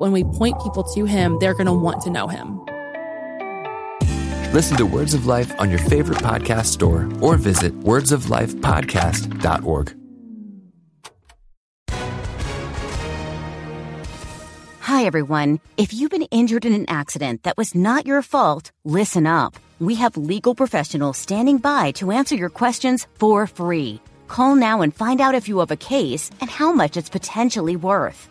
When we point people to him, they're going to want to know him. Listen to Words of Life on your favorite podcast store or visit wordsoflifepodcast.org. Hi, everyone. If you've been injured in an accident that was not your fault, listen up. We have legal professionals standing by to answer your questions for free. Call now and find out if you have a case and how much it's potentially worth.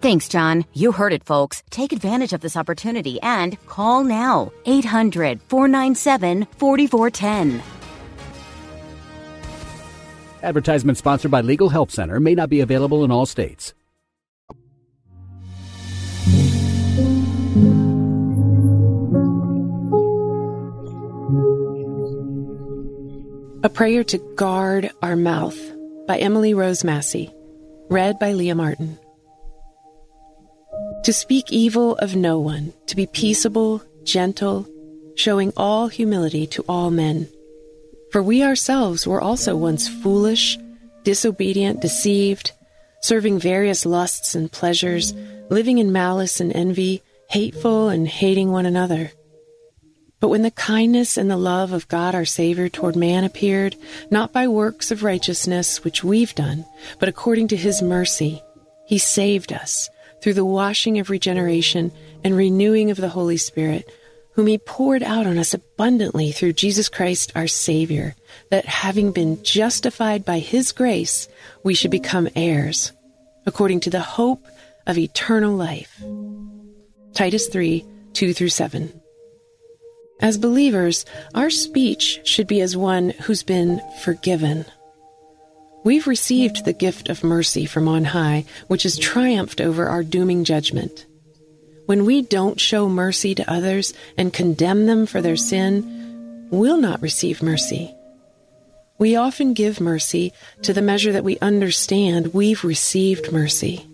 Thanks, John. You heard it, folks. Take advantage of this opportunity and call now. 800 497 4410. Advertisement sponsored by Legal Help Center may not be available in all states. A Prayer to Guard Our Mouth by Emily Rose Massey. Read by Leah Martin. To speak evil of no one, to be peaceable, gentle, showing all humility to all men. For we ourselves were also once foolish, disobedient, deceived, serving various lusts and pleasures, living in malice and envy, hateful and hating one another. But when the kindness and the love of God our Savior toward man appeared, not by works of righteousness which we've done, but according to his mercy, he saved us through the washing of regeneration and renewing of the Holy Spirit, whom he poured out on us abundantly through Jesus Christ our Savior, that having been justified by his grace, we should become heirs, according to the hope of eternal life. Titus 3 2 through 7. As believers, our speech should be as one who's been forgiven. We've received the gift of mercy from on high, which has triumphed over our dooming judgment. When we don't show mercy to others and condemn them for their sin, we'll not receive mercy. We often give mercy to the measure that we understand we've received mercy.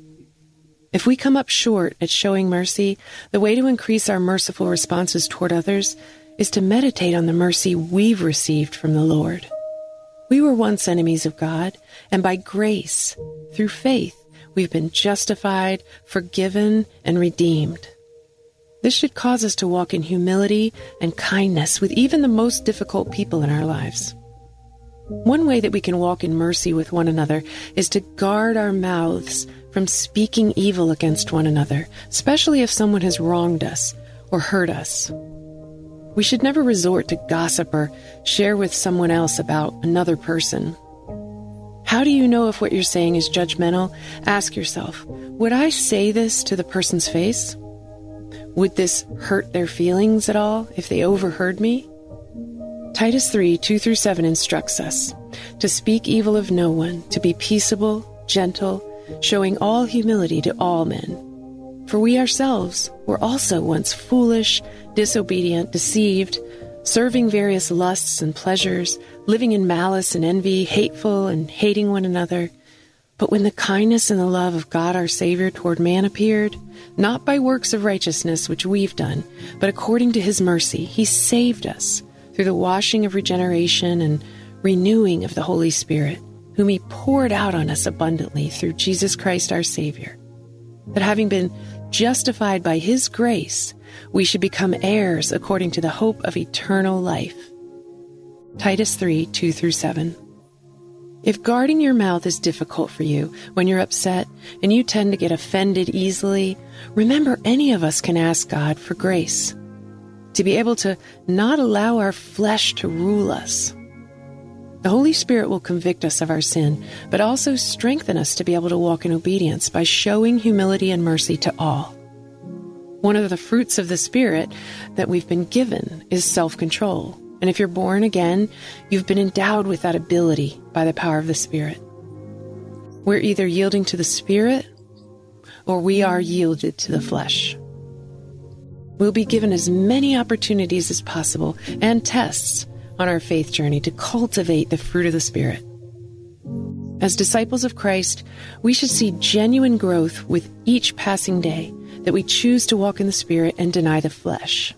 If we come up short at showing mercy, the way to increase our merciful responses toward others is to meditate on the mercy we've received from the Lord. We were once enemies of God, and by grace, through faith, we've been justified, forgiven, and redeemed. This should cause us to walk in humility and kindness with even the most difficult people in our lives. One way that we can walk in mercy with one another is to guard our mouths from speaking evil against one another, especially if someone has wronged us or hurt us. We should never resort to gossip or share with someone else about another person. How do you know if what you're saying is judgmental? Ask yourself Would I say this to the person's face? Would this hurt their feelings at all if they overheard me? Titus 3 2 through 7 instructs us to speak evil of no one, to be peaceable, gentle, showing all humility to all men. For we ourselves were also once foolish, disobedient, deceived, serving various lusts and pleasures, living in malice and envy, hateful and hating one another. But when the kindness and the love of God our Savior toward man appeared, not by works of righteousness which we've done, but according to his mercy, he saved us through the washing of regeneration and renewing of the Holy Spirit, whom he poured out on us abundantly through Jesus Christ our Savior. That having been justified by his grace, we should become heirs according to the hope of eternal life. Titus 3 2 through 7. If guarding your mouth is difficult for you when you're upset and you tend to get offended easily, remember any of us can ask God for grace to be able to not allow our flesh to rule us. The Holy Spirit will convict us of our sin, but also strengthen us to be able to walk in obedience by showing humility and mercy to all. One of the fruits of the Spirit that we've been given is self control. And if you're born again, you've been endowed with that ability by the power of the Spirit. We're either yielding to the Spirit or we are yielded to the flesh. We'll be given as many opportunities as possible and tests on our faith journey to cultivate the fruit of the Spirit. As disciples of Christ, we should see genuine growth with each passing day that we choose to walk in the Spirit and deny the flesh.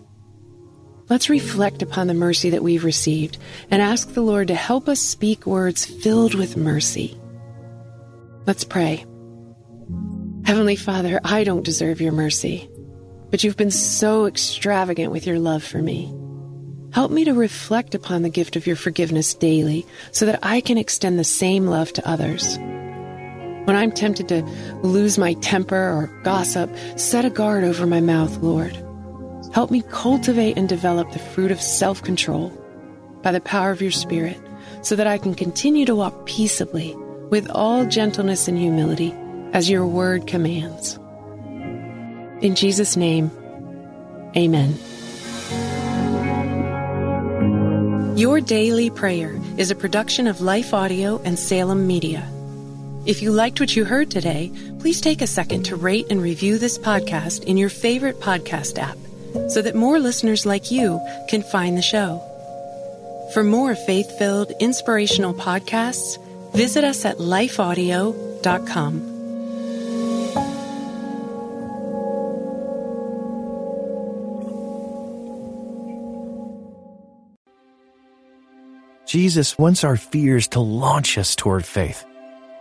Let's reflect upon the mercy that we've received and ask the Lord to help us speak words filled with mercy. Let's pray. Heavenly Father, I don't deserve your mercy, but you've been so extravagant with your love for me. Help me to reflect upon the gift of your forgiveness daily so that I can extend the same love to others. When I'm tempted to lose my temper or gossip, set a guard over my mouth, Lord. Help me cultivate and develop the fruit of self control by the power of your Spirit so that I can continue to walk peaceably with all gentleness and humility as your word commands. In Jesus' name, amen. Your Daily Prayer is a production of Life Audio and Salem Media. If you liked what you heard today, please take a second to rate and review this podcast in your favorite podcast app so that more listeners like you can find the show. For more faith filled, inspirational podcasts, visit us at lifeaudio.com. Jesus wants our fears to launch us toward faith.